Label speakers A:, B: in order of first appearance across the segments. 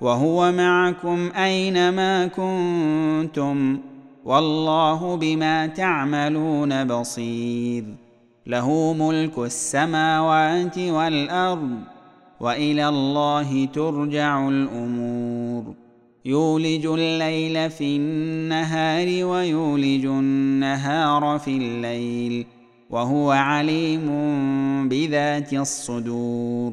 A: وهو معكم اين ما كنتم والله بما تعملون بصير له ملك السماوات والارض والى الله ترجع الامور يولج الليل في النهار ويولج النهار في الليل وهو عليم بذات الصدور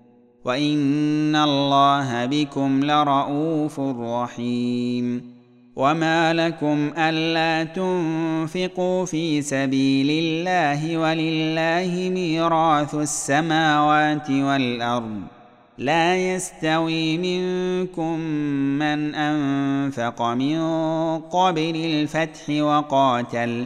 A: وان الله بكم لرؤوف رحيم وما لكم الا تنفقوا في سبيل الله ولله ميراث السماوات والارض لا يستوي منكم من انفق من قبل الفتح وقاتل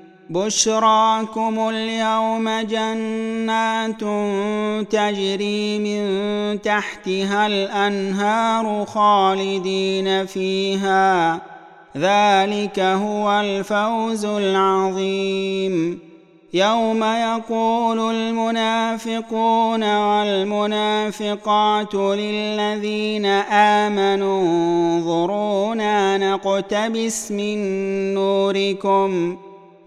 A: بشراكم اليوم جنات تجري من تحتها الانهار خالدين فيها ذلك هو الفوز العظيم يوم يقول المنافقون والمنافقات للذين امنوا انظرونا نقتبس من نوركم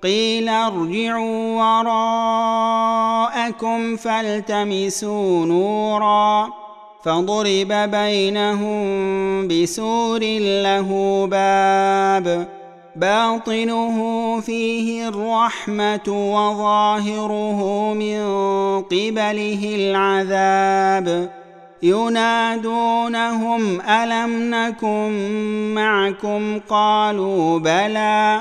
A: قيل ارجعوا وراءكم فالتمسوا نورا فضرب بينهم بسور له باب باطنه فيه الرحمه وظاهره من قبله العذاب ينادونهم الم نكن معكم قالوا بلى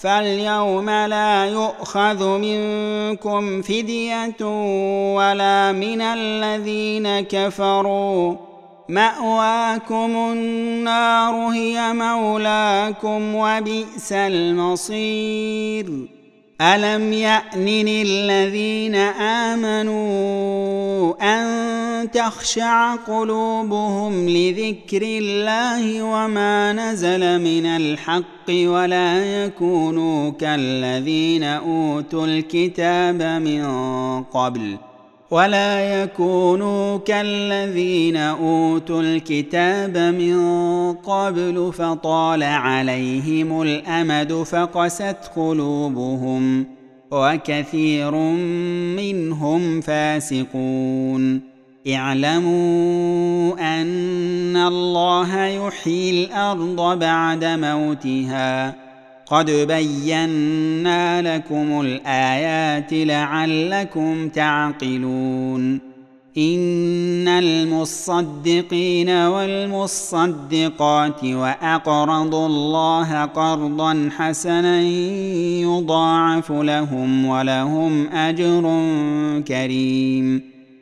A: فاليوم لا يؤخذ منكم فدية ولا من الذين كفروا مأواكم النار هي مولاكم وبئس المصير ألم يأنن الذين آمنوا أن تخشع قلوبهم لذكر الله وما نزل من الحق ولا يكونوا كالذين اوتوا الكتاب من قبل ولا يكونوا كالذين اوتوا الكتاب من قبل فطال عليهم الامد فقست قلوبهم وكثير منهم فاسقون اعلموا ان الله يحيي الارض بعد موتها قد بينا لكم الايات لعلكم تعقلون ان المصدقين والمصدقات واقرضوا الله قرضا حسنا يضاعف لهم ولهم اجر كريم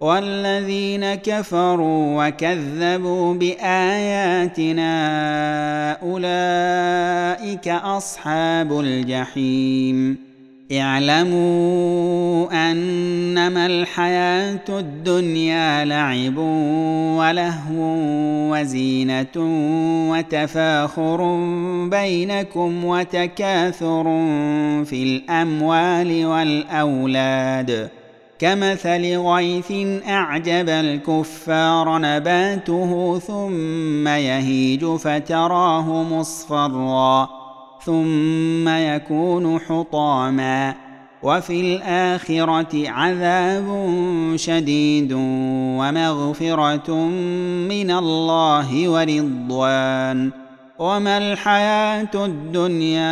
A: والذين كفروا وكذبوا باياتنا اولئك اصحاب الجحيم اعلموا انما الحياه الدنيا لعب ولهو وزينه وتفاخر بينكم وتكاثر في الاموال والاولاد كمثل غيث اعجب الكفار نباته ثم يهيج فتراه مصفرا ثم يكون حطاما وفي الاخره عذاب شديد ومغفره من الله ورضوان وما الحياه الدنيا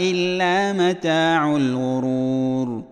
A: الا متاع الغرور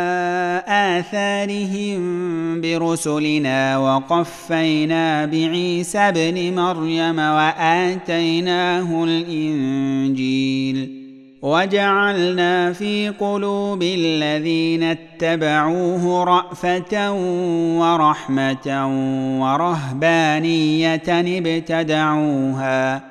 A: آثارهم برسلنا وقفينا بعيسى ابن مريم وآتيناه الإنجيل وجعلنا في قلوب الذين اتبعوه رأفة ورحمة ورهبانية ابتدعوها ۖ